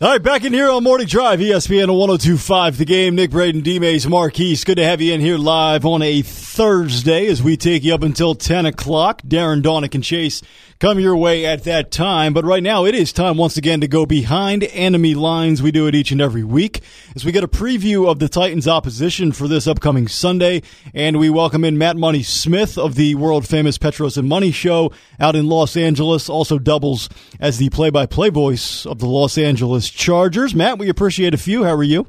All right, back in here on Morning Drive, ESPN 1025, the game. Nick Braden, D Mays, Marquise. Good to have you in here live on a Thursday as we take you up until 10 o'clock. Darren, Donick, and Chase come your way at that time. But right now, it is time once again to go behind enemy lines. We do it each and every week as we get a preview of the Titans' opposition for this upcoming Sunday. And we welcome in Matt Money Smith of the world famous Petros and Money Show out in Los Angeles. Also doubles as the play by play voice of the Los Angeles Chargers. Matt, we appreciate a few. How are you?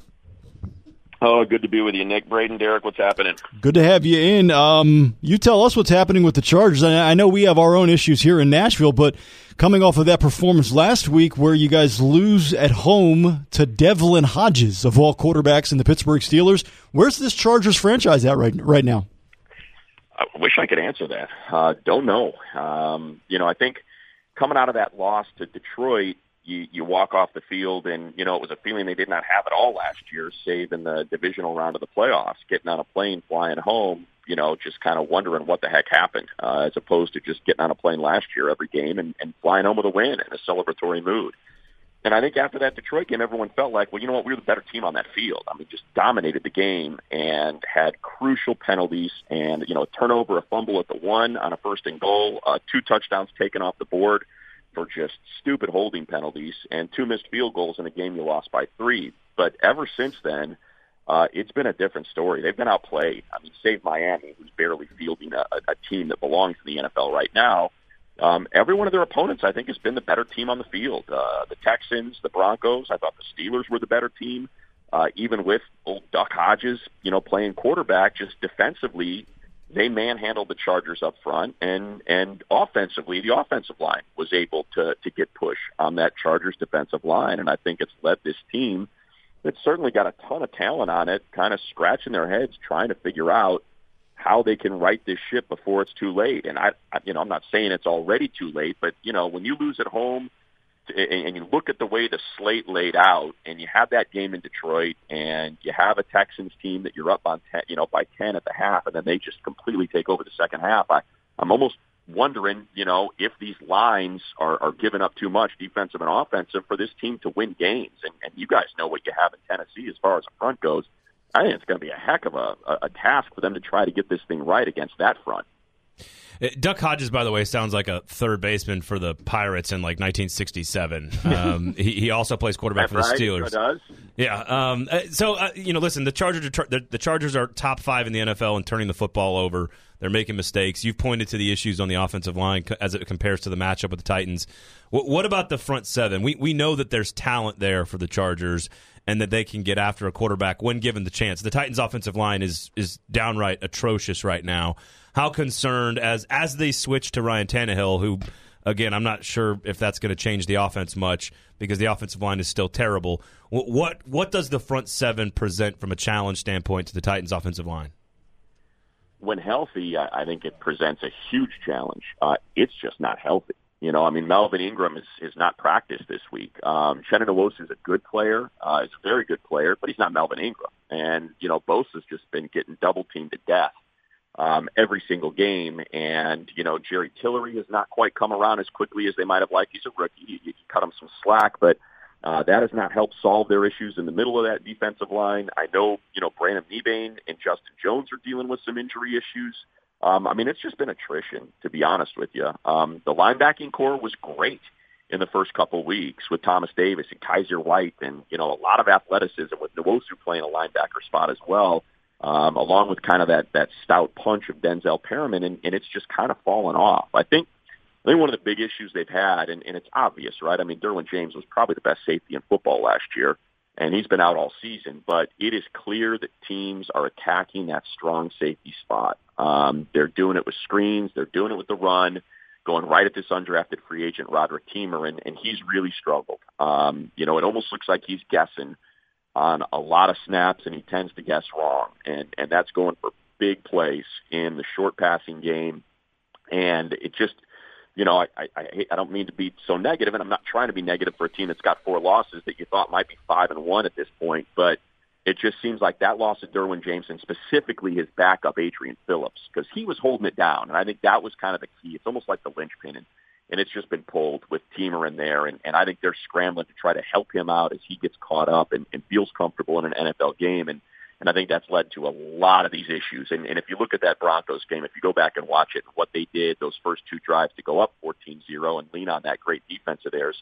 Oh, good to be with you, Nick. Braden, Derek, what's happening? Good to have you in. Um, you tell us what's happening with the Chargers. I know we have our own issues here in Nashville, but coming off of that performance last week where you guys lose at home to Devlin Hodges, of all quarterbacks in the Pittsburgh Steelers, where's this Chargers franchise at right, right now? I wish I could answer that. Uh, don't know. Um, you know, I think coming out of that loss to Detroit, you you walk off the field and you know it was a feeling they did not have at all last year, save in the divisional round of the playoffs. Getting on a plane, flying home, you know, just kind of wondering what the heck happened, uh, as opposed to just getting on a plane last year every game and, and flying home with a win in a celebratory mood. And I think after that Detroit game, everyone felt like, well, you know what, we were the better team on that field. I mean, just dominated the game and had crucial penalties and, you know, a turnover, a fumble at the one on a first and goal, uh, two touchdowns taken off the board for just stupid holding penalties and two missed field goals in a game you lost by three. But ever since then, uh, it's been a different story. They've been outplayed. I mean, save Miami, who's barely fielding a, a team that belongs in the NFL right now. Um, every one of their opponents, I think, has been the better team on the field. Uh, the Texans, the Broncos. I thought the Steelers were the better team. Uh, even with old Duck Hodges, you know, playing quarterback, just defensively, they manhandled the Chargers up front, and and offensively, the offensive line was able to to get push on that Chargers defensive line, and I think it's led this team that's certainly got a ton of talent on it, kind of scratching their heads trying to figure out how they can right this ship before it's too late. And I, I you know, I'm not saying it's already too late, but you know, when you lose at home and you look at the way the slate laid out, and you have that game in Detroit, and you have a Texans team that you're up on, 10, you know, by ten at the half, and then they just completely take over the second half. I, I'm almost wondering, you know, if these lines are, are giving up too much defensive and offensive for this team to win games. And, and you guys know what you have in Tennessee as far as the front goes. I think it's going to be a heck of a, a task for them to try to get this thing right against that front. Uh, Duck Hodges, by the way, sounds like a third baseman for the Pirates in like 1967. Um, he, he, also plays quarterback That's for the Steelers. Right, does. Yeah. Um, uh, so uh, you know, listen, the Chargers, the, the Chargers are top five in the NFL in turning the football over. They're making mistakes. You've pointed to the issues on the offensive line as it compares to the matchup with the Titans. What, what about the front seven? We we know that there's talent there for the Chargers and that they can get after a quarterback when given the chance. The Titans' offensive line is is downright atrocious right now how concerned as as they switch to Ryan Tannehill, who again I'm not sure if that's going to change the offense much because the offensive line is still terrible. What, what what does the front seven present from a challenge standpoint to the Titans' offensive line? When healthy, I I think it presents a huge challenge. Uh, it's just not healthy. You know, I mean, Melvin Ingram is, is not practiced this week. Um, Uchenna Nwosu is a good player. Uh, he's a very good player, but he's not Melvin Ingram. And, you know, Bosa's just been getting double teamed to death um, every single game. And, you know, Jerry Tillery has not quite come around as quickly as they might have liked. He's a rookie. You, you cut him some slack, but uh, that has not helped solve their issues in the middle of that defensive line. I know, you know, Brandon Mebane and Justin Jones are dealing with some injury issues. Um, I mean, it's just been attrition, to be honest with you. Um, the linebacking core was great in the first couple weeks with Thomas Davis and Kyzir White and, you know, a lot of athleticism with Nwosu playing a linebacker spot as well um, along with kind of that that stout punch of Denzel Perryman, and, and it's just kind of fallen off. I think I think one of the big issues they've had, and, and it's obvious, right? I mean, Derwin James was probably the best safety in football last year, and he's been out all season. But it is clear that teams are attacking that strong safety spot. Um, they're doing it with screens, they're doing it with the run, going right at this undrafted free agent Roderick Teamer, and, and he's really struggled. Um, you know, it almost looks like he's guessing on a lot of snaps, and he tends to guess wrong, and and that's going for big plays in the short passing game, and it just. You know, I, I I don't mean to be so negative, and I'm not trying to be negative for a team that's got four losses that you thought might be five and one at this point. But it just seems like that loss of Derwin Jameson, specifically his backup Adrian Phillips, because he was holding it down, and I think that was kind of the key. It's almost like the linchpin. And and it's just been pulled with Teamer in there, and, and I think they're scrambling to try to help him out as he gets caught up and, and feels comfortable in an NFL game, and and I think that's led to a lot of these issues. And, and if you look at that Broncos game, if you go back and watch it, what they did those first two drives to go up 14-0 and lean on that great defense of theirs,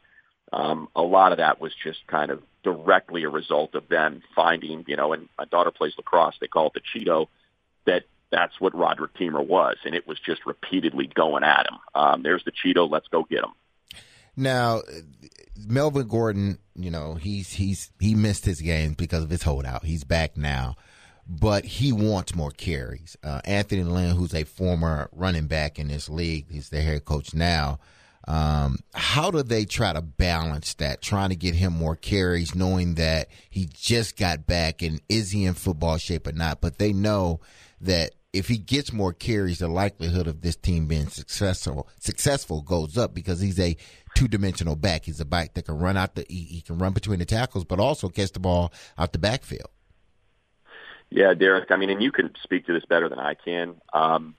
um, a lot of that was just kind of directly a result of them finding, you know, and my daughter plays lacrosse, they call it the Cheeto, that that's what Roderick Teamer was, and it was just repeatedly going at him. Um, there's the Cheeto, let's go get him. Now, Melvin Gordon, you know, he's he's he missed his games because of his holdout. He's back now, but he wants more carries. Uh, Anthony Lynn, who's a former running back in this league, he's the head coach now. Um, how do they try to balance that, trying to get him more carries, knowing that he just got back and is he in football shape or not? But they know that if he gets more carries, the likelihood of this team being successful successful goes up because he's a two dimensional back. He's a back that can run out the he, he, can run between the tackles, but also catch the ball out the backfield. Yeah, Derek. I mean, and you can speak to this better than I can. Um,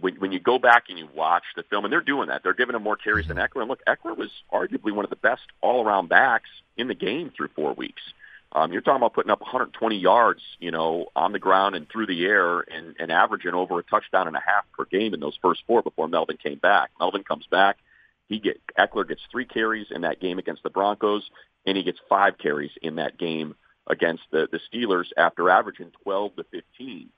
when, when you go back and you watch the film, and they're doing that, they're giving him more carries mm-hmm. than Ekeler. And look, Ekeler was arguably one of the best all around backs in the game through four weeks. Um, you're talking about putting up 120 yards, you know, on the ground and through the air, and, and averaging over a touchdown and a half per game in those first four before Melvin came back. Melvin comes back, he get Ekeler gets three carries in that game against the Broncos, and he gets five carries in that game against the the Steelers after averaging 12 to 15.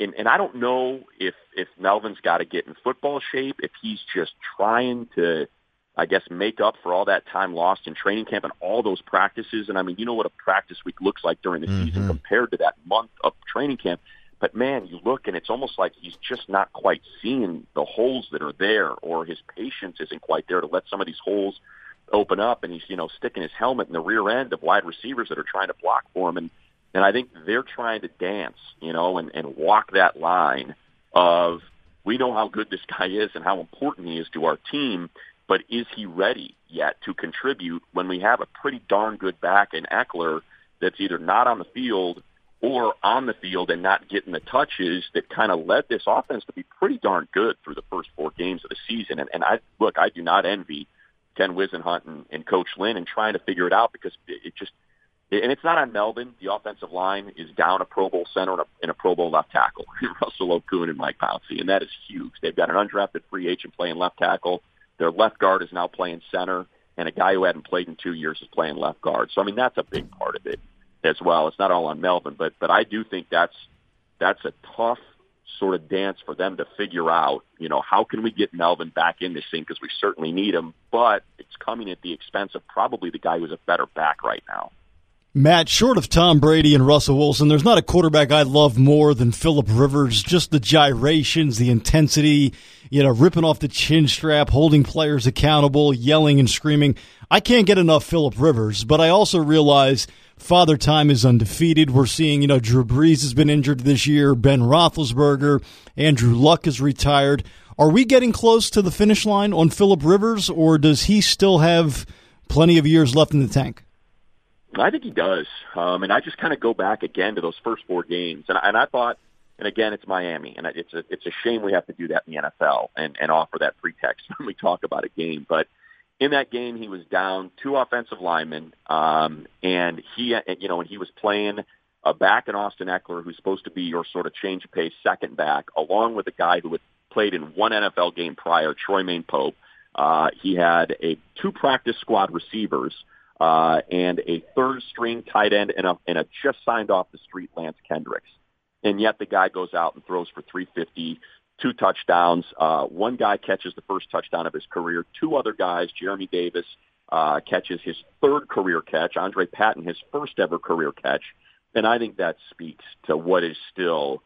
And, and I don't know if if Melvin's got to get in football shape, if he's just trying to I guess, make up for all that time lost in training camp and all those practices. And I mean, you know what a practice week looks like during the mm-hmm. season compared to that month of training camp. But man, you look and it's almost like he's just not quite seeing the holes that are there or his patience isn't quite there to let some of these holes open up and he's, you know, sticking his helmet in the rear end of wide receivers that are trying to block for him. And, and I think they're trying to dance, you know, and, and walk that line of we know how good this guy is and how important he is to our team but is he ready yet to contribute when we have a pretty darn good back in Ekeler that's either not on the field or on the field and not getting the touches that kind of led this offense to be pretty darn good through the first four games of the season. And, and I look, I do not envy Ken Whisenhunt and, and Coach Lynn and trying to figure it out because it, it just and it's not on Melvin. The offensive line is down a Pro Bowl center and a, and a Pro Bowl left tackle, Russell Okung and Mike Pouncey, and that is huge. They've got an undrafted free agent playing left tackle their left guard is now playing center, and a guy who hadn't played in two years is playing left guard. So I mean that's a big part of it as well. It's not all on Melvin, but but I do think that's that's a tough sort of dance for them to figure out. You know, how can we get Melvin back in this thing because we certainly need him, but it's coming at the expense of probably the guy who's a better back right now. Matt, short of Tom Brady and Russell Wilson, there's not a quarterback I love more than Philip Rivers. Just the gyrations, the intensity, you know, ripping off the chin strap, holding players accountable, yelling and screaming. I can't get enough Philip Rivers, but I also realize Father Time is undefeated. We're seeing, you know, Drew Brees has been injured this year, Ben Roethlisberger, Andrew Luck is retired. Are we getting close to the finish line on Philip Rivers, or does he still have plenty of years left in the tank? I think he does. Um, and I just kind of go back again to those first four games, and, and I thought, and again, it's Miami, and it's a it's a shame we have to do that in the NFL and and offer that pretext when we talk about a game. But in that game, he was down two offensive linemen, um, and he, you know, and he was playing a back in Austin Ekeler, who's supposed to be your sort of change of pace second back, along with a guy who had played in one NFL game prior, Troymaine Pope. Uh, he had a two practice squad receivers uh, and a third string tight end and a, and a just signed off the street Lance Kendricks. And yet the guy goes out and throws for 350, two touchdowns. Uh, one guy catches the first touchdown of his career. Two other guys, Jeremy Davis, uh, catches his third career catch. Andre Patton, his first ever career catch. And I think that speaks to what is still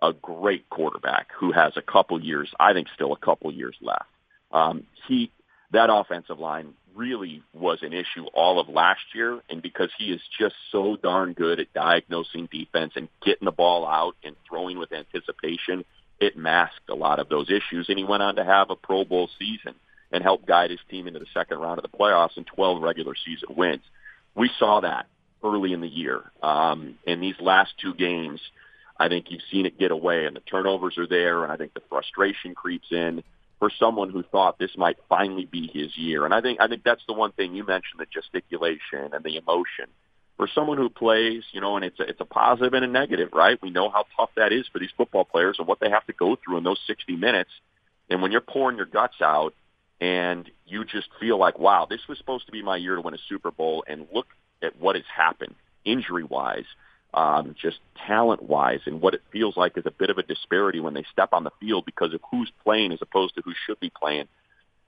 a great quarterback who has a couple years, I think still a couple years left. Um, he, that offensive line really was an issue all of last year. And because he is just so darn good at diagnosing defense and getting the ball out and throwing with anticipation, it masked a lot of those issues. And he went on to have a Pro Bowl season and help guide his team into the second round of the playoffs and 12 regular season wins. We saw that early in the year. Um, in these last two games, I think you've seen it get away and the turnovers are there and I think the frustration creeps in for someone who thought this might finally be his year. And I think I think that's the one thing you mentioned the gesticulation and the emotion. For someone who plays, you know, and it's a, it's a positive and a negative, right? We know how tough that is for these football players and what they have to go through in those 60 minutes. And when you're pouring your guts out and you just feel like, wow, this was supposed to be my year to win a Super Bowl and look at what has happened injury-wise um, just talent wise and what it feels like is a bit of a disparity when they step on the field because of who's playing as opposed to who should be playing.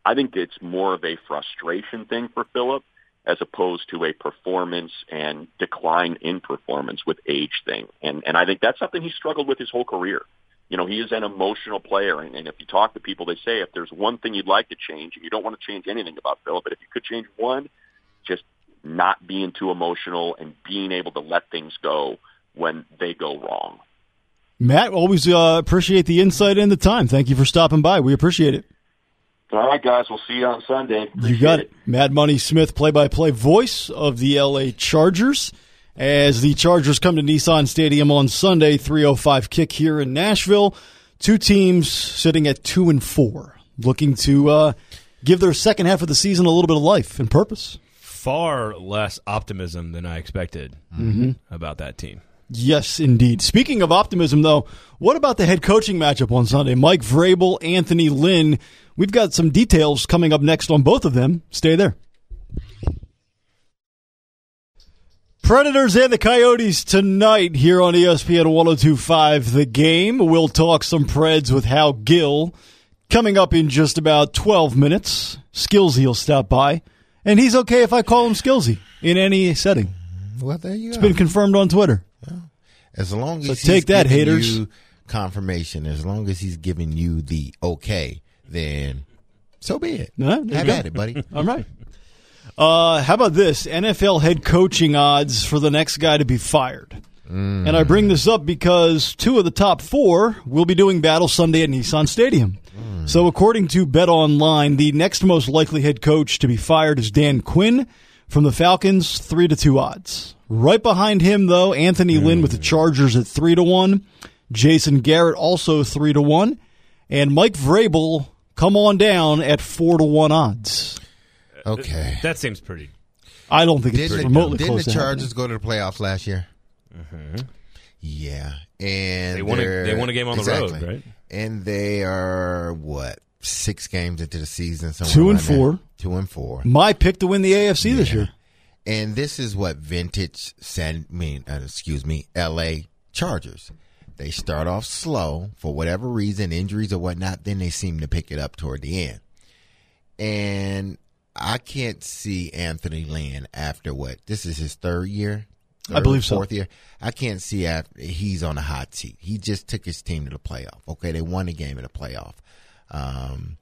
I think it's more of a frustration thing for Philip as opposed to a performance and decline in performance with age thing. And and I think that's something he struggled with his whole career. You know, he is an emotional player, and, and if you talk to people, they say if there's one thing you'd like to change, and you don't want to change anything about Philip, but if you could change one, just not being too emotional and being able to let things go when they go wrong. Matt, always uh, appreciate the insight and the time. Thank you for stopping by. We appreciate it. All right, guys. We'll see you on Sunday. Appreciate you got it. it. Mad Money Smith, play-by-play voice of the LA Chargers. As the Chargers come to Nissan Stadium on Sunday, 305 kick here in Nashville. Two teams sitting at two and four, looking to uh, give their second half of the season a little bit of life and purpose far less optimism than I expected mm-hmm. about that team. Yes, indeed. Speaking of optimism, though, what about the head coaching matchup on Sunday? Mike Vrabel, Anthony Lynn. We've got some details coming up next on both of them. Stay there. Predators and the Coyotes tonight here on ESPN 1025 The Game. We'll talk some Preds with Hal Gill coming up in just about 12 minutes. Skills he'll stop by. And he's okay if I call him Skillsy in any setting. Well, there you it's go. It's been confirmed on Twitter. Yeah. As long as so take that, haters. confirmation, as long as he's giving you the okay, then so be it. No, Have at it, buddy. All right. Uh, how about this? NFL head coaching odds for the next guy to be fired. Mm. And I bring this up because two of the top four will be doing battle Sunday at Nissan Stadium. Mm. So, according to Bet Online, the next most likely head coach to be fired is Dan Quinn from the Falcons, three to two odds. Right behind him, though, Anthony. Lynn with the Chargers at three to one, Jason Garrett also three to one, and Mike Vrabel come on down at four to one odds. Okay, that seems pretty. I don't think it's didn't remotely the, close. Didn't the Chargers go to the playoffs last year? Mm-hmm. Yeah, and they won. A, they won a game on exactly. the road, right? And they are what six games into the season? Two and four. That. Two and four. My pick to win the AFC yeah. this year. And this is what vintage San. I mean, uh, excuse me, L.A. Chargers. They start off slow for whatever reason, injuries or whatnot. Then they seem to pick it up toward the end. And I can't see Anthony Lynn after what this is his third year, I believe so. Fourth year. I can't see after he's on a hot seat. He just took his team to the playoff. Okay, they won the game in the playoff. Um,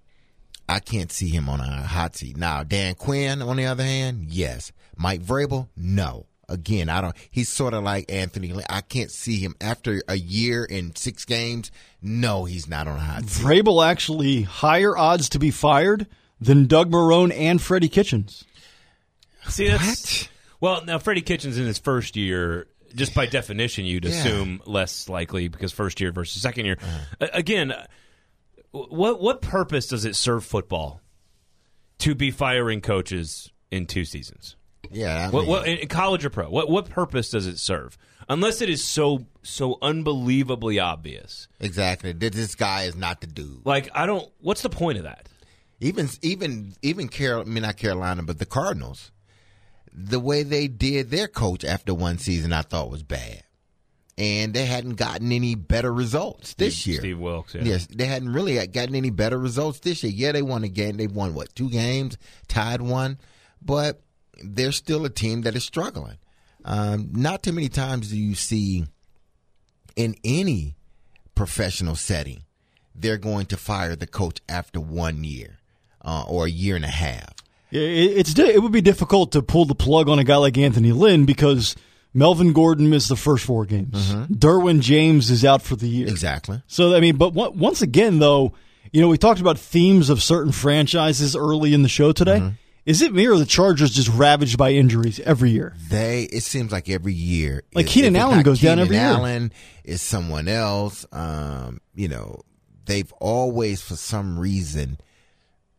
I can't see him on a hot seat. Now, Dan Quinn, on the other hand, yes. Mike Vrabel, no. Again, I don't. He's sort of like Anthony. I can't see him after a year in six games. No, he's not on a hot seat. Vrabel actually higher odds to be fired than Doug Marrone and Freddie Kitchens. See, that's, what? Well, now Freddie Kitchens in his first year, just by definition, you'd yeah. assume less likely because first year versus second year. Uh. Again, what what purpose does it serve football to be firing coaches in two seasons? Yeah, I mean, what, what, in college or pro? What what purpose does it serve? Unless it is so so unbelievably obvious. Exactly. This guy is not the dude. Like I don't. What's the point of that? Even even even Carol. I mean not Carolina, but the Cardinals the way they did their coach after one season, I thought was bad. And they hadn't gotten any better results this Steve, year. Steve Wilkes, yeah. Yes, they hadn't really gotten any better results this year. Yeah, they won a game. They won, what, two games, tied one. But they're still a team that is struggling. Um, not too many times do you see in any professional setting they're going to fire the coach after one year uh, or a year and a half. It's it would be difficult to pull the plug on a guy like Anthony Lynn because Melvin Gordon missed the first four games. Mm-hmm. Derwin James is out for the year. Exactly. So I mean, but once again, though, you know, we talked about themes of certain franchises early in the show today. Mm-hmm. Is it me or the Chargers just ravaged by injuries every year? They. It seems like every year. Like Keenan Allen goes Keenan down every Allen year. Allen is someone else. Um, you know, they've always, for some reason,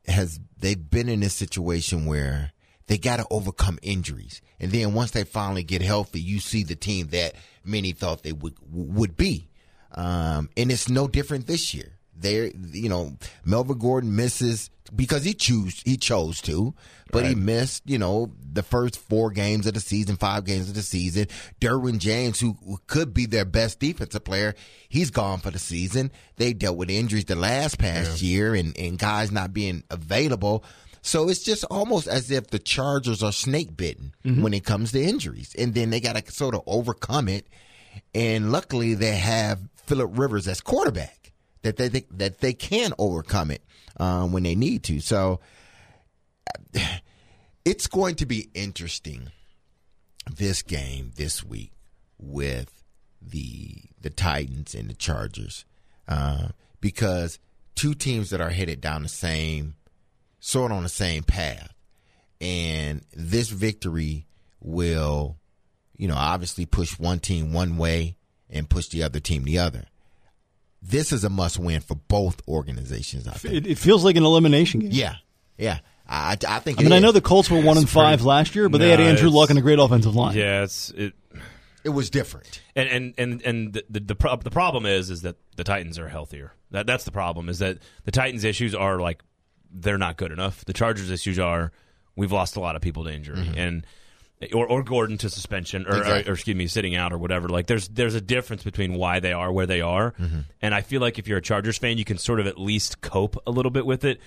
has they've been in this situation where they got to overcome injuries, and then once they finally get healthy, you see the team that many thought they would would be. Um, and it's no different this year. There, you know, Melvin Gordon misses because he choose he chose to, but right. he missed, you know, the first four games of the season, five games of the season. Derwin James, who could be their best defensive player, he's gone for the season. They dealt with injuries the last past yeah. year and, and guys not being available. So it's just almost as if the Chargers are snake bitten mm-hmm. when it comes to injuries. And then they got to sort of overcome it. And luckily they have Philip Rivers as quarterback that they, they that they can overcome it um, when they need to. So it's going to be interesting this game this week with the the Titans and the Chargers uh, because two teams that are headed down the same sort on the same path, and this victory will, you know, obviously push one team one way and push the other team the other this is a must win for both organizations. I think it, it feels like an elimination game. Yeah, yeah. I, I think. I mean, is. I know the Colts were one and five pretty, last year, but no, they had Andrew Luck and a great offensive line. Yeah, it's it. It was different. And and and and the the, the, pro- the problem is is that the Titans are healthier. That that's the problem. Is that the Titans' issues are like they're not good enough. The Chargers' issues are we've lost a lot of people to injury mm-hmm. and or, or Gordon to suspension, or, exactly. or, or, excuse me, sitting out or whatever. Like there's there's a difference between why they are where they are, mm-hmm. and I feel like if you're a Chargers fan, you can sort of at least cope a little bit with it.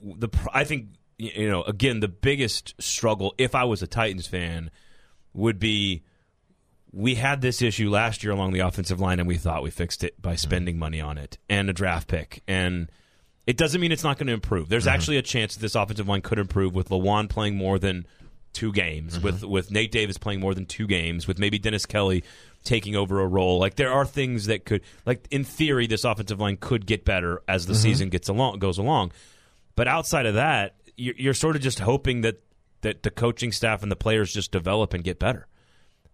The I think you know again the biggest struggle if I was a Titans fan would be we had this issue last year along the offensive line, and we thought we fixed it by mm-hmm. spending mm-hmm. money on it and a draft pick and. It doesn't mean it's not going to improve. There's mm-hmm. actually a chance that this offensive line could improve with Lewan playing more than two games, mm-hmm. with with Nate Davis playing more than two games, with maybe Dennis Kelly taking over a role. Like there are things that could, like in theory, this offensive line could get better as the mm-hmm. season gets along goes along. But outside of that, you're, you're sort of just hoping that that the coaching staff and the players just develop and get better.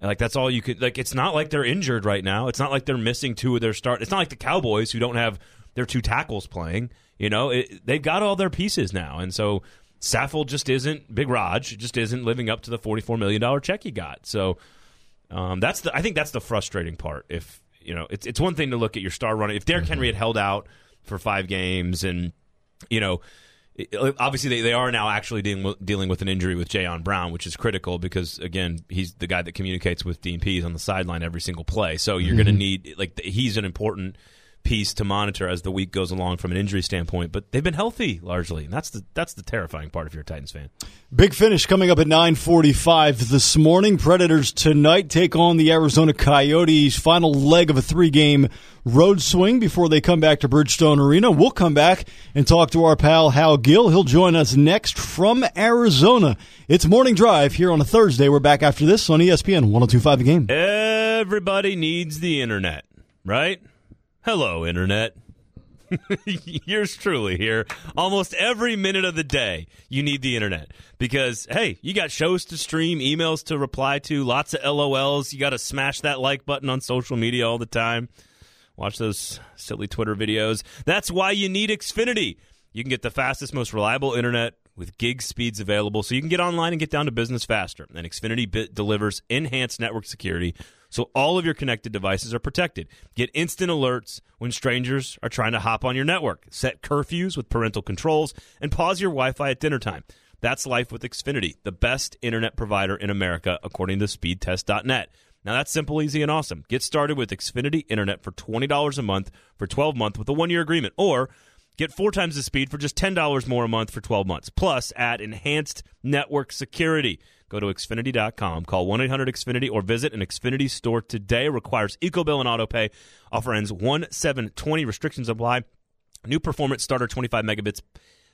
And like that's all you could. Like it's not like they're injured right now. It's not like they're missing two of their start. It's not like the Cowboys who don't have their two tackles playing. You know, it, they've got all their pieces now, and so Saffold just isn't Big Raj just isn't living up to the forty four million dollar check he got. So um, that's the I think that's the frustrating part. If you know, it's it's one thing to look at your star runner. If Derrick mm-hmm. Henry had held out for five games and you know. obviously, they, they are now actually dealing with, dealing with an injury with Jayon Brown, which is critical because again, he's the guy that communicates with Dean Pees on the sideline every single play. So you're mm-hmm. going to need like he's an important piece to monitor as the week goes along from an injury standpoint. But they've been healthy largely, and that's the that's the terrifying part if you're a Titans fan. Big finish coming up at 9:45 this morning. Predators tonight take on the Arizona Coyotes. Final leg of a three-game road swing before they come back to Bridgestone Arena. We'll come back and talk to our pal Hal Gill. He'll join us next from Arizona. It's Morning Drive here on a Thursday. We're back after this on ESPN 102.5 The Game. Everybody needs the internet, right? Hello, Internet. Yours truly here. Almost every minute of the day, you need the internet because, hey, you got shows to stream, emails to reply to, lots of LOLs. You got to smash that like button on social media all the time. Watch those silly Twitter videos. That's why you need Xfinity. You can get the fastest, most reliable internet with gig speeds available so you can get online and get down to business faster. And Xfinity delivers enhanced network security so all of your connected devices are protected. Get instant alerts when strangers are trying to hop on your network. Set curfews with parental controls and pause your Wi-Fi at dinner time. That's life with Xfinity, the best internet provider in America, according to speedtest.net. Now that's simple, easy, and awesome. Get started with Xfinity Internet for $20 a month for 12 months with a one year agreement, or get four times the speed for just $10 more a month for 12 months. Plus, add enhanced network security. Go to Xfinity.com, call 1 800 Xfinity, or visit an Xfinity store today. Requires EcoBill and AutoPay. Offer ends 1 720. Restrictions apply. New performance starter 25 megabits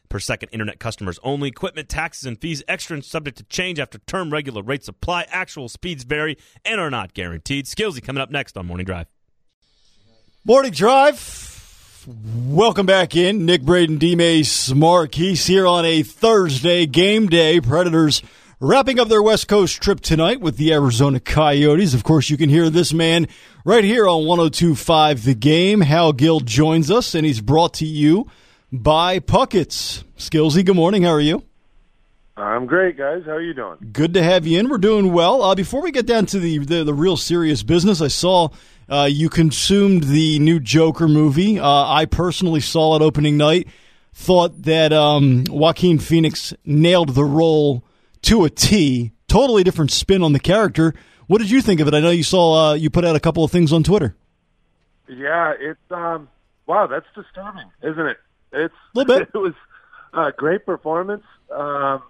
per second internet customers only. Equipment taxes and fees extra and subject to change after term regular rates apply. Actual speeds vary and are not guaranteed. Skillsy coming up next on Morning Drive. Morning Drive. Welcome back in. Nick Braden, D. Mays, Mark He's here on a Thursday game day. Predators wrapping up their West Coast trip tonight with the Arizona Coyotes. Of course, you can hear this man right here on 1025 The Game. Hal Gill joins us, and he's brought to you by Puckett's. Skillsy, good morning. How are you? I'm great, guys. How are you doing? Good to have you in. We're doing well. Uh, before we get down to the, the, the real serious business, I saw uh, you consumed the new Joker movie. Uh, I personally saw it opening night. Thought that um, Joaquin Phoenix nailed the role to a T. Totally different spin on the character. What did you think of it? I know you saw uh, you put out a couple of things on Twitter. Yeah, it's um, wow, that's disturbing, isn't it? It's a little bit. It was a great performance. Um,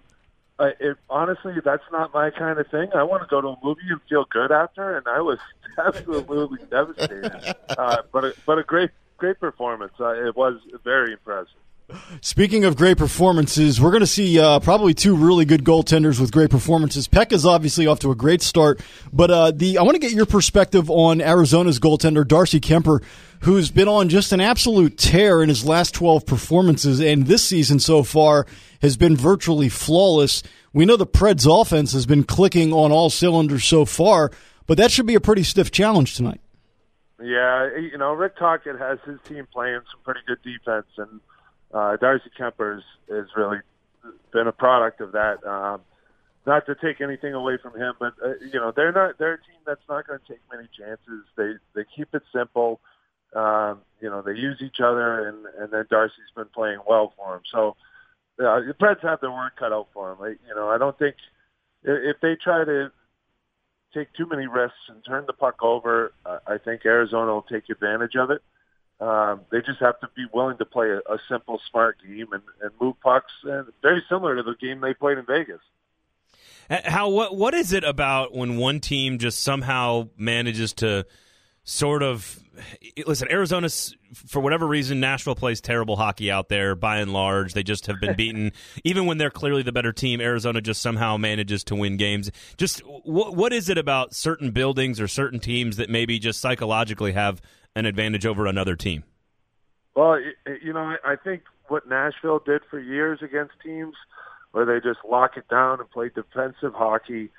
uh, it, honestly, that's not my kind of thing. I want to go to a movie and feel good after, and I was absolutely devastated. Uh, but a, but a great great performance. Uh, it was very impressive. Speaking of great performances, we're going to see uh, probably two really good goaltenders with great performances. Peck is obviously off to a great start, but uh, the I want to get your perspective on Arizona's goaltender Darcy Kuemper, who's been on just an absolute tear in his last 12 performances, and this season so far has been virtually flawless. We know the Preds offense has been clicking on all cylinders so far, but that should be a pretty stiff challenge tonight. Yeah, you know, Rick Tocchet has his team playing some pretty good defense, and uh, Darcy Kuemper has really been a product of that. Um, not to take anything away from him, but uh, you know they're not they're a team that's not going to take many chances. They they keep it simple. Um, you know they use each other, and and then Darcy's been playing well for him. So uh, the Preds have their work cut out for them. I, you know I don't think if they try to take too many risks and turn the puck over, uh, I think Arizona will take advantage of it. Um, they just have to be willing to play a, a simple, smart game and, and move pucks, and very similar to the game they played in Vegas. How what what is it about when one team just somehow manages to sort of listen? Arizona's for whatever reason, Nashville plays terrible hockey out there. By and large, they just have been beaten. Even when they're clearly the better team, Arizona just somehow manages to win games. Just what what is it about certain buildings or certain teams that maybe just psychologically have an advantage over another team? Well, you know, I think what Nashville did for years against teams where they just lock it down and play defensive hockey.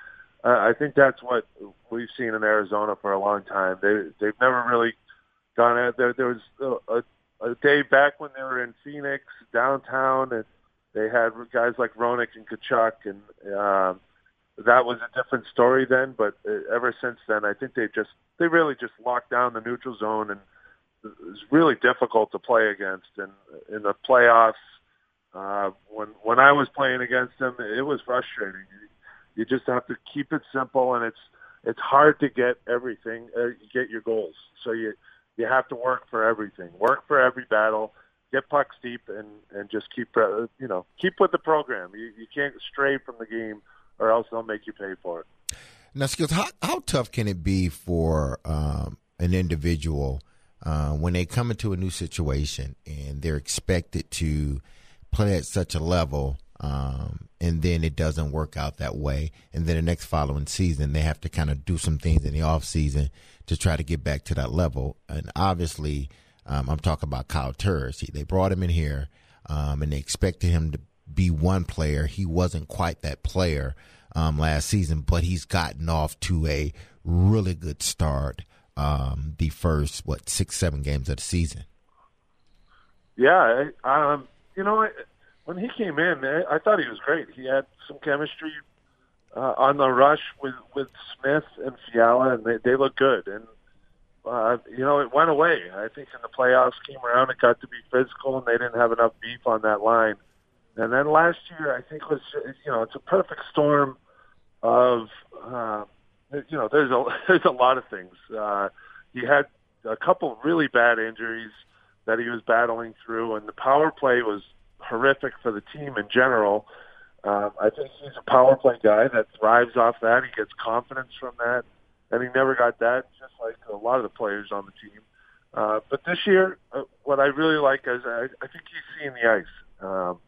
Uh, I think that's what we've seen in Arizona for a long time. They they've never really gone out there. There was a, a, day back when they were in Phoenix downtown, and they had guys like Roenick and Tkachuk, and um, that was a different story then. But uh, ever since then, I think they just they really just locked down the neutral zone, and it was really difficult to play against. And in the playoffs, uh, when when I was playing against them, it was frustrating. You, you just have to keep it simple, and it's it's hard to get everything, uh, get your goals. So you you have to work for everything, work for every battle, get pucks deep, and and just keep uh, you know keep with the program. You you can't stray from the game or else they'll make you pay for it. Now, skills, how how tough can it be for um, an individual uh, when they come into a new situation and they're expected to play at such a level, um, and then it doesn't work out that way, and then the next following season they have to kind of do some things in the off season to try to get back to that level, and obviously. Um, I'm talking about Kyle Turris. They brought him in here, um, and they expected him to be one player. He wasn't quite that player um, last season, but he's gotten off to a really good start. Um, the first what six seven games of the season. Yeah, I, um, you know, when he came in, I thought he was great. He had some chemistry uh, on the rush with with Smith and Fiala, and they they looked good. And uh, you know, it went away. I think in the playoffs came around, it got to be physical, and they didn't have enough beef on that line. And then last year, I think was you know it's a perfect storm of uh, you know there's a there's a lot of things. Uh, he had a couple really bad injuries that he was battling through, and the power play was horrific for the team in general. Um, I think he's a power play guy that thrives off that. He gets confidence from that, and he never got that, just like a lot of the players on the team. Uh, but this year, uh, what I really like is I, I think he's seeing the ice. Um,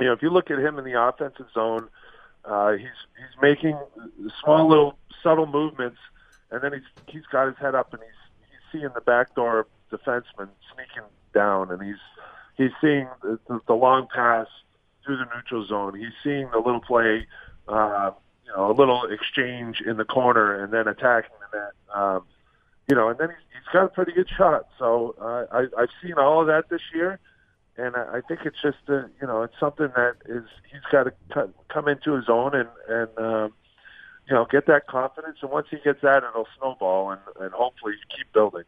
you know, if you look at him in the offensive zone, uh, he's he's making small little subtle movements, and then he's he's got his head up and he's he's seeing the backdoor defenseman sneaking down, and he's he's seeing the, the, the long pass through the neutral zone. He's seeing the little play, uh, you know, a little exchange in the corner and then attacking the net. Um, you know, and then he's, he's got a pretty good shot. So uh, I, I've seen all of that this year, and I, think it's just a, you know it's something that is he's got to come into his own and and um, you know get that confidence. And once he gets that, it'll snowball and, and hopefully keep building.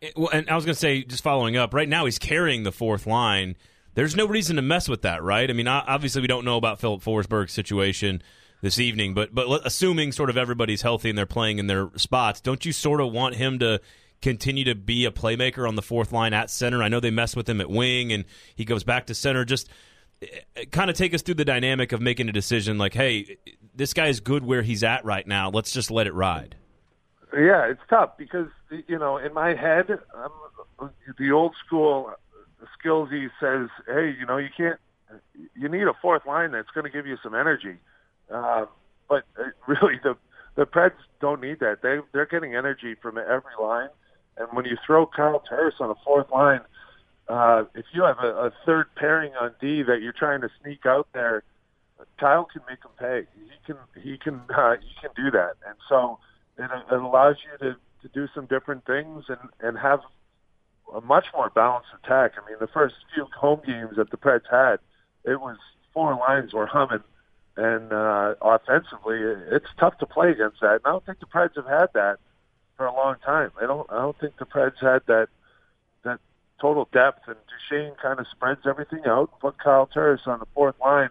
It- well, and I was going to say, just following up, right now he's carrying the fourth line. There's no reason to mess with that, right? I mean, obviously we don't know about Philip Forsberg's situation this evening, but but assuming sort of everybody's healthy and they're playing in their spots, don't you sort of want him to continue to be a playmaker on the fourth line at center? I know they mess with him at wing, and he goes back to center. Just kind of take us through the dynamic of making a decision, like, hey, this guy is good where he's at right now. Let's just let it ride. Yeah, it's tough because you know in my head, I'm, the old school Skillsy says, "Hey, you know you can't. You need a fourth line that's going to give you some energy." Uh, but uh, really, the the Preds don't need that. They they're getting energy from every line, and when you throw Kyle Turris on a fourth line, uh, if you have a, a third pairing on D that you're trying to sneak out there, Kyle can make them pay. He can he can uh, he can do that, and so it, it allows you to to do some different things and and have a much more balanced attack. I mean, the first few home games that the Preds had, it was four lines were humming, and uh, offensively, it's tough to play against that. And I don't think the Preds have had that for a long time. I don't. I don't think the Preds had that that total depth. And Duchene kind of spreads everything out. Put Kyle Turris on the fourth line,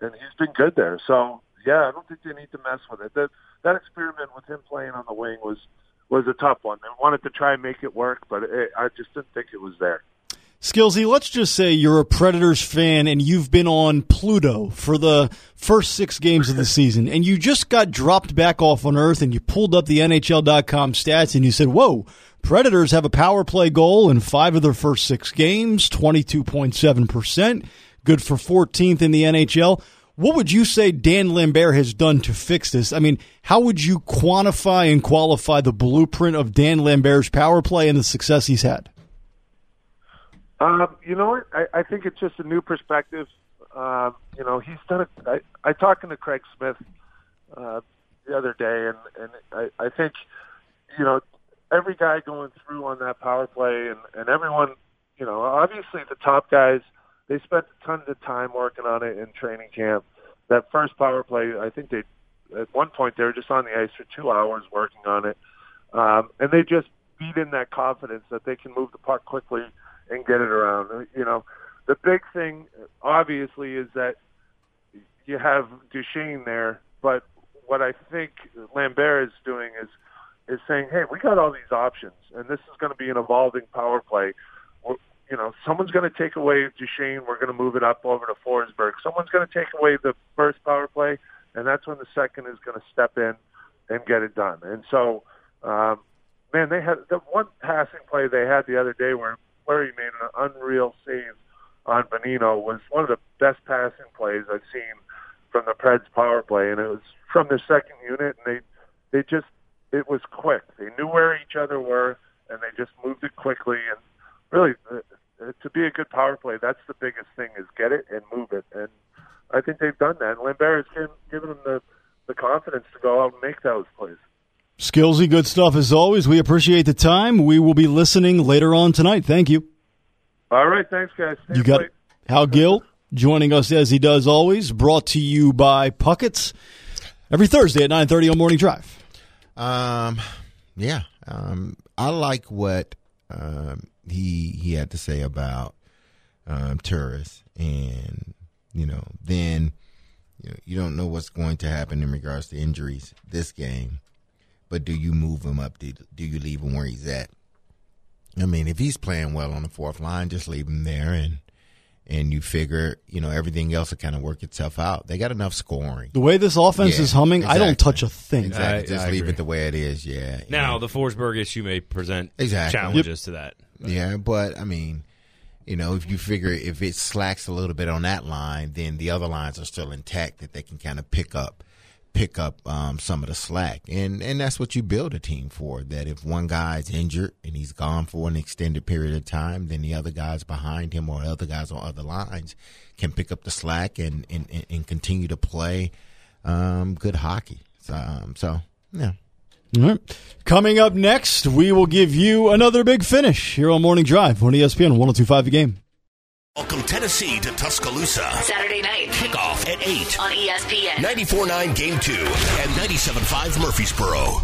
and he's been good there. So yeah, I don't think they need to mess with it. That that experiment with him playing on the wing was was a tough one. They wanted to try and make it work, but it, I just didn't think it was there. Skillsy, let's just say you're a Predators fan and you've been on Pluto for the first six games of the season, and you just got dropped back off on Earth, and you pulled up the NHL.com stats, and you said, "Whoa, Predators have a power play goal in five of their first six games, twenty-two point seven percent, good for 14th in the NHL." What would you say Dan Lambert has done to fix this? I mean, how would you quantify and qualify the blueprint of Dan Lambert's power play and the success he's had? Um, you know what? I, I think it's just a new perspective. Um, you know, he's done it. I, I talked to Craig Smith uh, the other day, and and I, I think you know every guy going through on that power play, and and everyone, you know, obviously the top guys they spent tons of time working on it in training camp. That first power play, I think they at one point they were just on the ice for two hours working on it, um, and they just beat in that confidence that they can move the puck quickly and get it around. You know, the big thing obviously is that you have Duchene there, but what I think Lambert is doing is is saying, hey, we got all these options, and this is going to be an evolving power play. You know, someone's going to take away Duchene. We're going to move it up over to Forsberg. Someone's going to take away the first power play, and that's when the second is going to step in and get it done. And so, um, man, they had the one passing play they had the other day where Fleury made an unreal save on Bonino was one of the best passing plays I've seen from the Preds power play, and it was from their second unit, and they they just it was quick. They knew where each other were, and they just moved it quickly. And really, uh, to be a good power play, that's the biggest thing: is get it and move it. And I think they've done that. Lambert has given, given them the the confidence to go out and make those plays. Skillsy, good stuff as always. We appreciate the time. We will be listening later on tonight. Thank you. All right, thanks, guys. Stay You got late. it. Hal Gill joining us as he does always. Brought to you by Puckett's every Thursday at nine thirty on Morning Drive. Um, yeah. Um, I like what um, he he had to say about um, Turris, and you know, then you know, you don't know what's going to happen in regards to injuries this game. But do you move him up? Do, do you leave him where he's at? I mean, if he's playing well on the fourth line, just leave him there, and and you figure, you know, everything else will kind of work itself out. They got enough scoring. The way this offense Yeah, is humming, I don't touch a thing. Exactly. I- just I leave agree. it the way it is. Yeah. Now, Yeah. the Forsberg issue may present Exactly. challenges to that. Yeah, but I mean, you know, if you figure if it slacks a little bit on that line, then the other lines are still intact that they can kind of pick up, pick up um, some of the slack, and and that's what you build a team for. That if one guy's injured and he's gone for an extended period of time, then the other guys behind him or other guys on other lines can pick up the slack and and, and continue to play um, good hockey. So, um, so yeah. All right. Coming up next, we will give you another big finish here on Morning Drive on ESPN 1025 The Game. Welcome Tennessee to Tuscaloosa. Saturday night Kickoff at 8. on ESPN. 94.9 Game 2 and 97.5 Murfreesboro.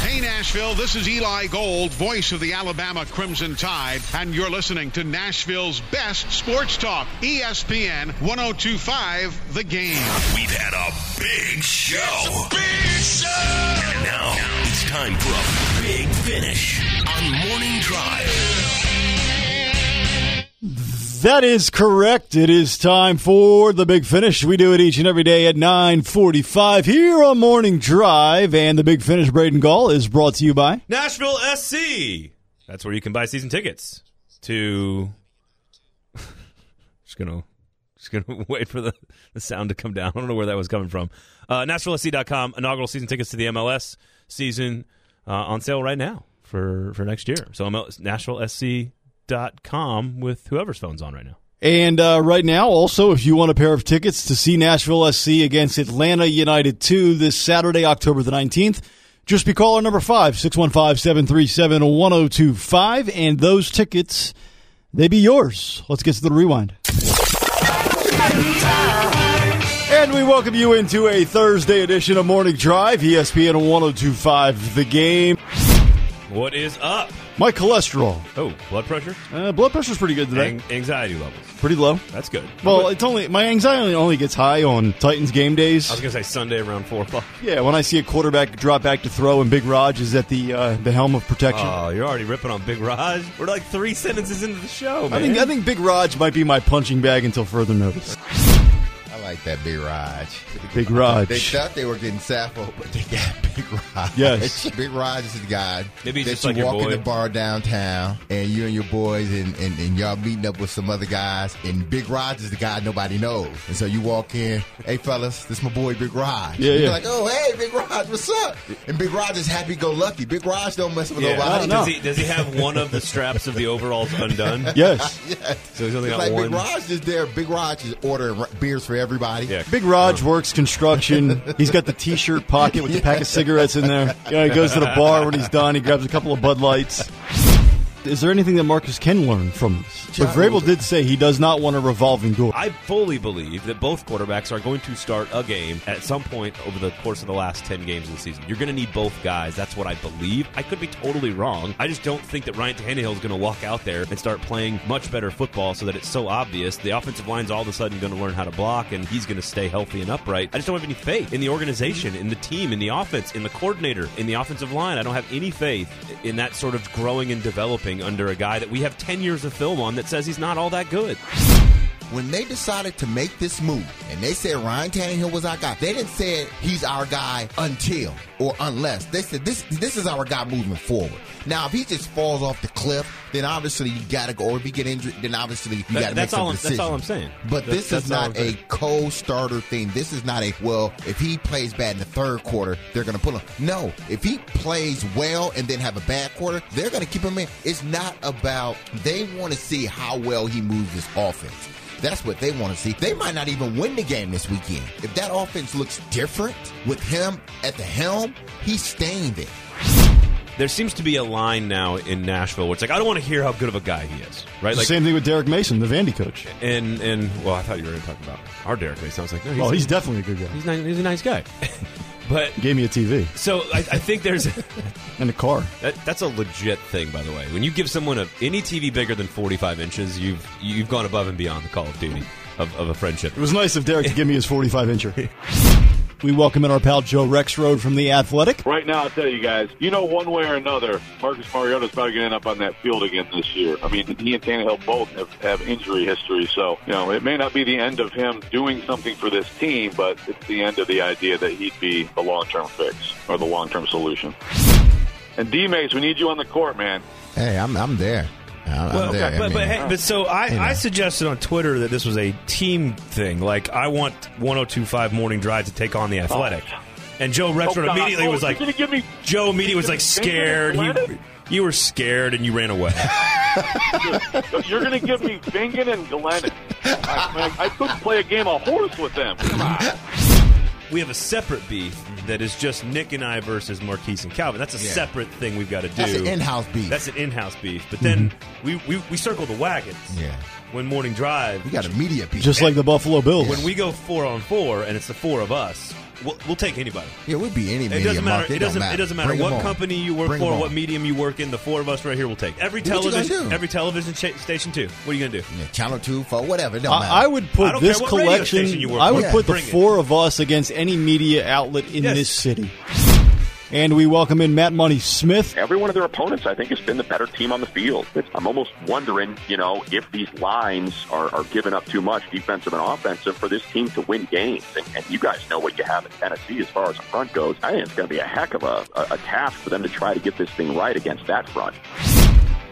Hey, Nashville, this is Eli Gold, voice of the Alabama Crimson Tide, and you're listening to Nashville's best sports talk, ESPN 1025 The Game. We've had a big show. big show! And now it's time for a big finish on Morning Drive. That is correct. It is time for the big finish. We do it each and every day at 945 here on Morning Drive. And the big finish, Braden Gall, is brought to you by Nashville SC. That's where you can buy season tickets to. just gonna, just gonna wait for the, the sound to come down. I don't know where that was coming from. Uh, NashvilleSC.com inaugural season tickets to the MLS season uh, on sale right now for for next year. So MLS, NashvilleSC.com with whoever's phone's on right now. And uh, right now, also, if you want a pair of tickets to see Nashville SC against Atlanta United 2 this Saturday, October the 19th, just be caller number 5, 615 737 1025, and those tickets, they be yours. Let's get to the rewind. And we welcome you into a Thursday edition of Morning Drive, ESPN 1025, the game. What is up? My cholesterol. Oh, blood pressure, Uh, blood pressure's pretty good today. An- anxiety levels. Pretty low. That's good. Well, it's only my anxiety only gets high on Titans game days. I was gonna say Sunday around four o'clock. Yeah, when I see a quarterback drop back to throw and Big Raj is at the uh, the helm of protection. Oh, you're already ripping on Big Raj. We're like three sentences into the show, man. I think I think Big Raj might be my punching bag until further notice. I like that Big Raj. Big Raj. They thought they were getting Saffold, but they got Big Raj. Yes. Big Raj is the guy Maybe he's that just you like your walk in the bar downtown and you and your boys and, and, and y'all meeting up with some other guys and Big Raj is the guy nobody knows. And so you walk in, hey fellas, this my boy Big Raj. Yeah, And yeah. You're like, oh hey Big Raj, what's up? And Big Raj is happy go lucky. Big Raj don't mess with Yeah. nobody. No, no. Does he does he have one of the straps of the overalls undone? Yes, Yes. So he's only It's got like one. Big Raj is there. Big Raj is ordering beers for everybody. Yeah. Big Raj oh. works construction. He's got the T-shirt pocket with the pack of cigarettes in there. Know, he goes to the bar when he's done. He grabs a couple of Bud Lights. Is there anything that Marcus can learn from this? But Vrabel did say he does not want a revolving door. I fully believe that both quarterbacks are going to start a game at some point over the course of the last 10 games of the season. You're going to need both guys. That's what I believe. I could be totally wrong. I just don't think that Ryan Tannehill is going to walk out there and start playing much better football so that it's so obvious. The offensive line's all of a sudden going to learn how to block and he's going to stay healthy and upright. I just don't have any faith in the organization, in the team, in the offense, in the coordinator, in the offensive line. I don't have any faith in that sort of growing and developing under a guy that we have 10 years of film on that says he's not all that good. When they decided to make this move and they said Ryan Tannehill was our guy, they didn't say he's our guy until or unless. They said this this is our guy moving forward. Now, if he just falls off the cliff, then obviously you got to go. Or if he get injured, then obviously you got to make that's some all decisions. that's all I'm saying. But That- this is not a co-starter thing. This is not a well. If he plays bad in the third quarter, they're going to pull him. No, if he plays well and then have a bad quarter, they're going to keep him in. It's not about. They want to see how well he moves his offense. That's what they want to see. They might not even win the game this weekend. If that offense looks different with him at the helm, he's staying there. there seems to be a line now in Nashville where it's like I don't want to hear how good of a guy he is, right? the Like, same thing with Derek Mason, the Vandy coach. and and well, I thought you were going to talk about our Derek Mason. I was like, no, he's, Oh, he's definitely a good guy. he's, nice, he's a nice guy. but Gave me a TV so I, I think there's and a car. that, that's a legit thing, by the way. When you give someone a, any TV bigger than 45 inches, you've you've gone above and beyond the Call of Duty of, of a friendship. It was nice of Derek to give me his 45 incher. We welcome in our pal Joe Rexrode from The Athletic. Right now, I'll tell you guys, you know, one way or another, Marcus Mariota's probably going to end up on that field again this year. I mean, he and Tannehill both have, have injury history, so, you know, it may not be the end of him doing something for this team, but it's the end of the idea that he'd be the long-term fix or the long-term solution. And D-Mace, we need you on the court, man. Hey, I'm I'm there. I'm, Well, I'm there. I but, but, hey, but so I, know. I suggested on Twitter that this was a team thing. Like I want 1025 Morning Drive to take on the Athletic. Oh. And Joe Rexrode Oh, immediately Oh, was like, give me- Joe immediately was like scared. He, you were scared and you ran away. You're going to give me Vingan and Glennon. I, man, I couldn't play a game of horse with them. Come on. We have a separate beef that is just Nick and I versus Marquise and Calvin. That's a Yeah. separate thing we've got to do. That's an in-house beef. That's an in-house beef. But then mm-hmm. we, we we circle the wagons. Yeah. When morning drive, We got a media beef. Just like the Buffalo Bills. when we go four on four, and it's the four of us, we'll, we'll take anybody. yeah, we'd be any It media doesn't matter. market. It doesn't. don't It doesn't matter Bring 'em what company you work Bring for, 'em what medium you work in. The four of us right here will take every Do what you television. do. Every television ch- station too. What are you gonna do? Yeah, Channel two, four, whatever. It don't matter. I, I would put don't this care what radio collection. you work I would Yeah. put the Bring it. four of us against any media outlet in Yes. this city. And we welcome in Matt Money Smith. every one of their opponents, I think, has been the better team on the field. It's, I'm almost wondering, you know, if these lines are, are giving up too much, defensive and offensive, for this team to win games. And, and you guys know what you have in Tennessee as far as the front goes. I think it's going to be a heck of a, a, a task for them to try to get this thing right against that front.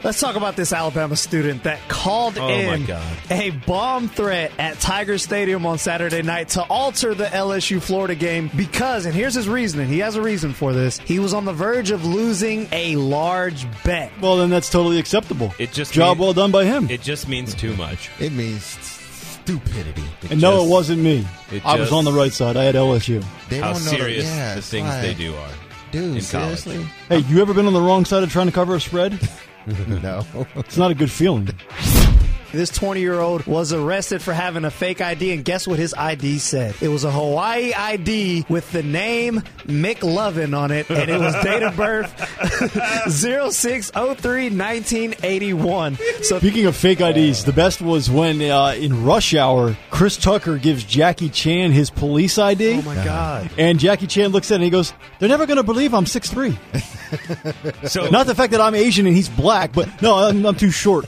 Let's talk about this Alabama student that called Oh, in a bomb threat at Tiger Stadium on Saturday night to alter the LSU Florida game because, and here's his reasoning. He has a reason for this. He was on the verge of losing a large bet. Well, then that's totally acceptable. It just job mean- well done by him. It just means too much. it means stupidity. and no, just- it wasn't me. it I was on the right side. I had LSU. They How don't know serious yeah, the it's things they do are. Dude, in college. seriously? Hey, you ever been on the wrong side of trying to cover a spread? no. It's not a good feeling. This 20 year old was arrested for having a fake ID, and guess what his ID said? It was a Hawaii ID with the name McLovin on it, and it was date of birth 0603 1981. So Speaking of fake IDs, the best was when uh, in Rush Hour, Chris Tucker gives Jackie Chan his police ID. Oh my God. And Jackie Chan looks at it and he goes, They're never going to believe I'm 6'3. So Not the fact that I'm Asian and he's black, but no, I'm, I'm too short.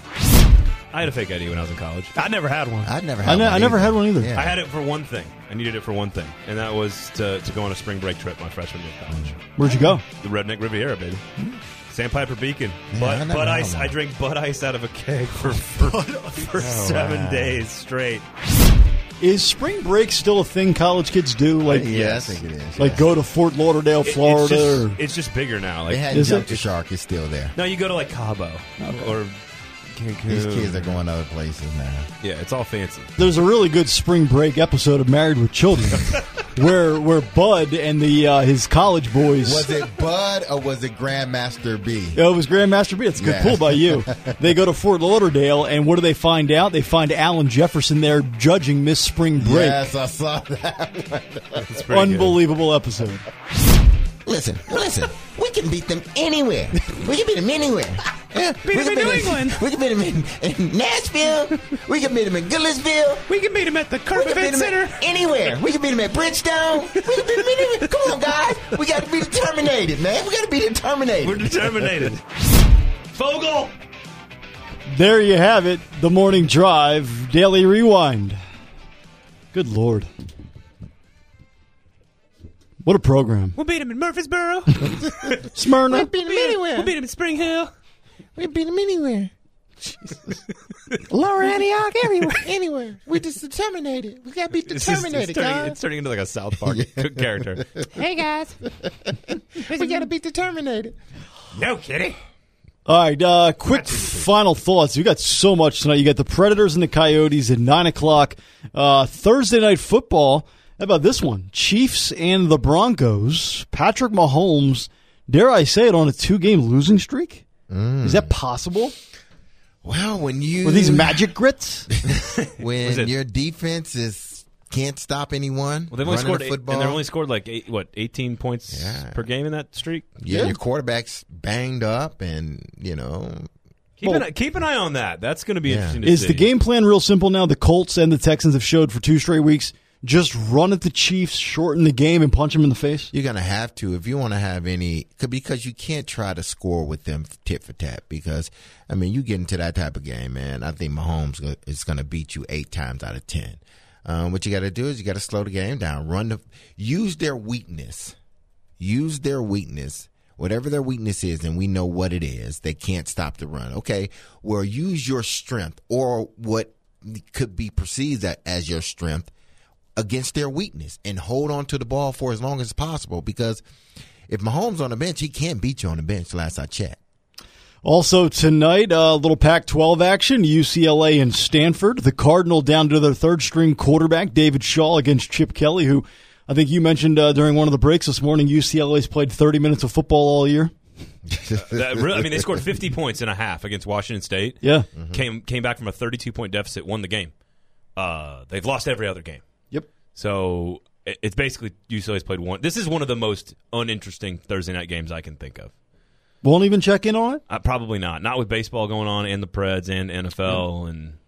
I had a fake ID when I was in college. I never had one. I never I, had ne- one I never either. had one either. Yeah. I had it for one thing. I needed it for one thing, and that was to, to go on a spring break trip my freshman year of college. Where'd you go? The Redneck Riviera, baby. Sandpiper Beacon. Yeah, I Bud, never Bud had Ice. one. I drank Bud Ice out of a keg for, for, for oh, seven wow. days straight. Is spring break still a thing college kids do? Oh, like, Yeah, I think it is. like yeah. go to Fort Lauderdale, It- Florida? It's just, or- it's just bigger now. They Like hadn't Is jumped it? the shark. It's still there. no, you go to like Cabo or Cancun. These kids are going to other places now. Yeah, it's all fancy. There's a really good spring break episode of Married with Children, where where Bud and the uh, his college boys. Was it Bud or was it Grandmaster B? It was Grandmaster B. It's a good Yeah. pull by you. they go to Fort Lauderdale, and what do they find out? They find Alan Jefferson there judging Miss Spring Break. Yes, I saw that. It's pretty good. Unbelievable episode. Listen, listen. We can beat them anywhere. We can beat them anywhere. Yeah, we them can in New England. We can beat them in, in Nashville. We can beat them in Goodlettsville. We can beat them at the We Curve can beat Event Center. anywhere. We can beat them at Bridgestone. We can beat them anywhere. Come on, guys. We got to be determinated, man. We got to be determined. We're determinated. determinated. Fogel. There you have it. The morning drive, daily rewind. Good lord. What a program. We'll beat him in Murfreesboro. Smyrna. We'll beat them anywhere. we'll beat him in Spring Hill. We beat them anywhere. Jesus. Lower Antioch, everywhere, anywhere. We're just determinated. We got to be It's, just, it's, turning, it's turning into like a South Park character. Hey, guys. we got to be determinated. No kidding. All right, uh, quick final thoughts. We got so much tonight. You got the Predators and the Coyotes at 9 o'clock. Uh, Thursday night football. How about this one? Chiefs and the Broncos. Patrick Mahomes, dare I say it, on a two game losing streak? Mm. Is that possible? Well, when you With these magic grits? when your defense is can't stop anyone, Well, they've only scored the eight, and they've only scored like eight, what eighteen points Yeah. per game in that streak. yeah, your quarterback's banged up, and you know, Keep, Well- an, keep an eye on that. That's going to be Yeah. interesting. To Is see. the game plan real simple now? The Colts and the Texans have showed for two straight weeks. Just run at the Chiefs, shorten the game, and punch them in the face? you're gonna have to if you want to have any because you can't try to score with them tit for tat because I mean you get into that type of game, man. I think Mahomes is gonna beat you eight times out of ten. Um, what you got to do is you got to slow the game down, run the use their weakness, use their weakness. Whatever their weakness is, and we know what it is, they can't stop the run. Okay, well, use your strength or what could be perceived as your strength against their weakness and hold on to the ball for as long as possible because if Mahomes on the bench, he can't beat you on the bench. Last I checked. Also tonight, a uh, little Pac-12 action: UCLA and Stanford. The Cardinal down to their third-string quarterback David Shaw against Chip Kelly, who I think you mentioned uh, during one of the breaks this morning. UCLA's played 30 minutes of football all year. That really, I mean, they scored 50 points and a half against Washington State. Yeah, came came back from a 32 point deficit, won the game. Uh, they've lost every other game. So it's basically UCLA's played one. This is one of the most uninteresting Thursday night games I can think of. Won't even check in on it. Uh, probably not. Not with baseball going on and the Preds and NFL and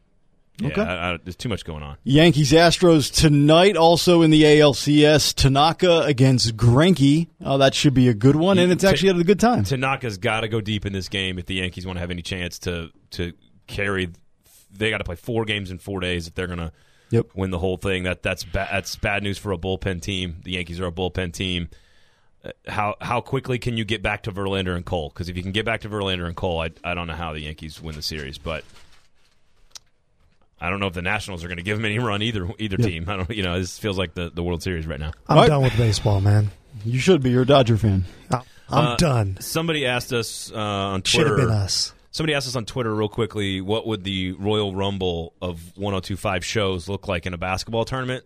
yeah, Okay. I, I, there's too much going on. Yankees Astros tonight, also in the ALCS. Tanaka against Greinke. Oh, that should be a good one, and it's actually at a good time. Tanaka's got to go deep in this game if the Yankees want to have any chance to to carry. They got to play four games in four days if they're gonna Yep. win the whole thing. That that's ba- that's bad news for a bullpen team. The Yankees are a bullpen team. Uh, How how quickly can you get back to Verlander and Cole? Because if you can get back to Verlander and Cole, I I don't know how the Yankees win the series, but. I don't know if the Nationals are going to give them any run either either team. I don't, you know, this feels like the, the World Series right now. I'm Right. done with baseball, man. You should be. You're a Dodger fan. I- I'm Uh, done. Somebody asked us uh, on Should have been us. Somebody asked us on Twitter real quickly, what would the Royal Rumble of 1025 shows look like in a basketball tournament?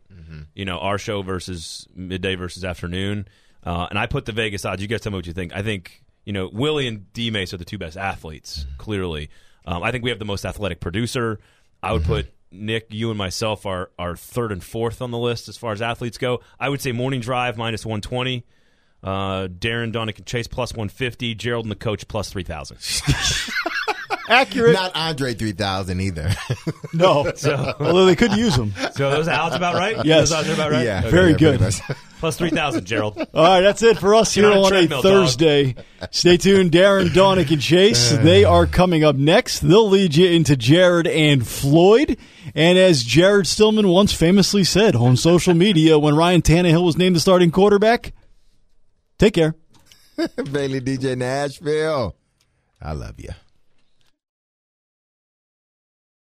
You know, our show versus midday versus afternoon. Uh, and I put the Vegas odds. You guys tell me what you think. I think, you know, Willie and D Mace are the two best athletes, clearly. Um, I think we have the most athletic producer. I would put Nick, you, and myself are, are third and fourth on the list as far as athletes go. I would say Morning Drive minus 120. Uh, Darren, Donick, and Chase plus 150. Gerald and the coach plus 3,000. Accurate. Not Andre three thousand either. no. Although they could use them. So those odds about right? Yes. Those odds are about right? yeah, Okay. Very yeah, good. Plus 3,000, Gerald. All right, that's it for us here on a on a treadmill, dog. Thursday. Stay tuned. Darren, Donick, and Chase. They are coming up next. They'll lead you into Jared and Floyd. And as Jared Stillman once famously said on social media when Ryan Tannehill was named the starting quarterback, take care. Bailey DJ Nashville. I love you.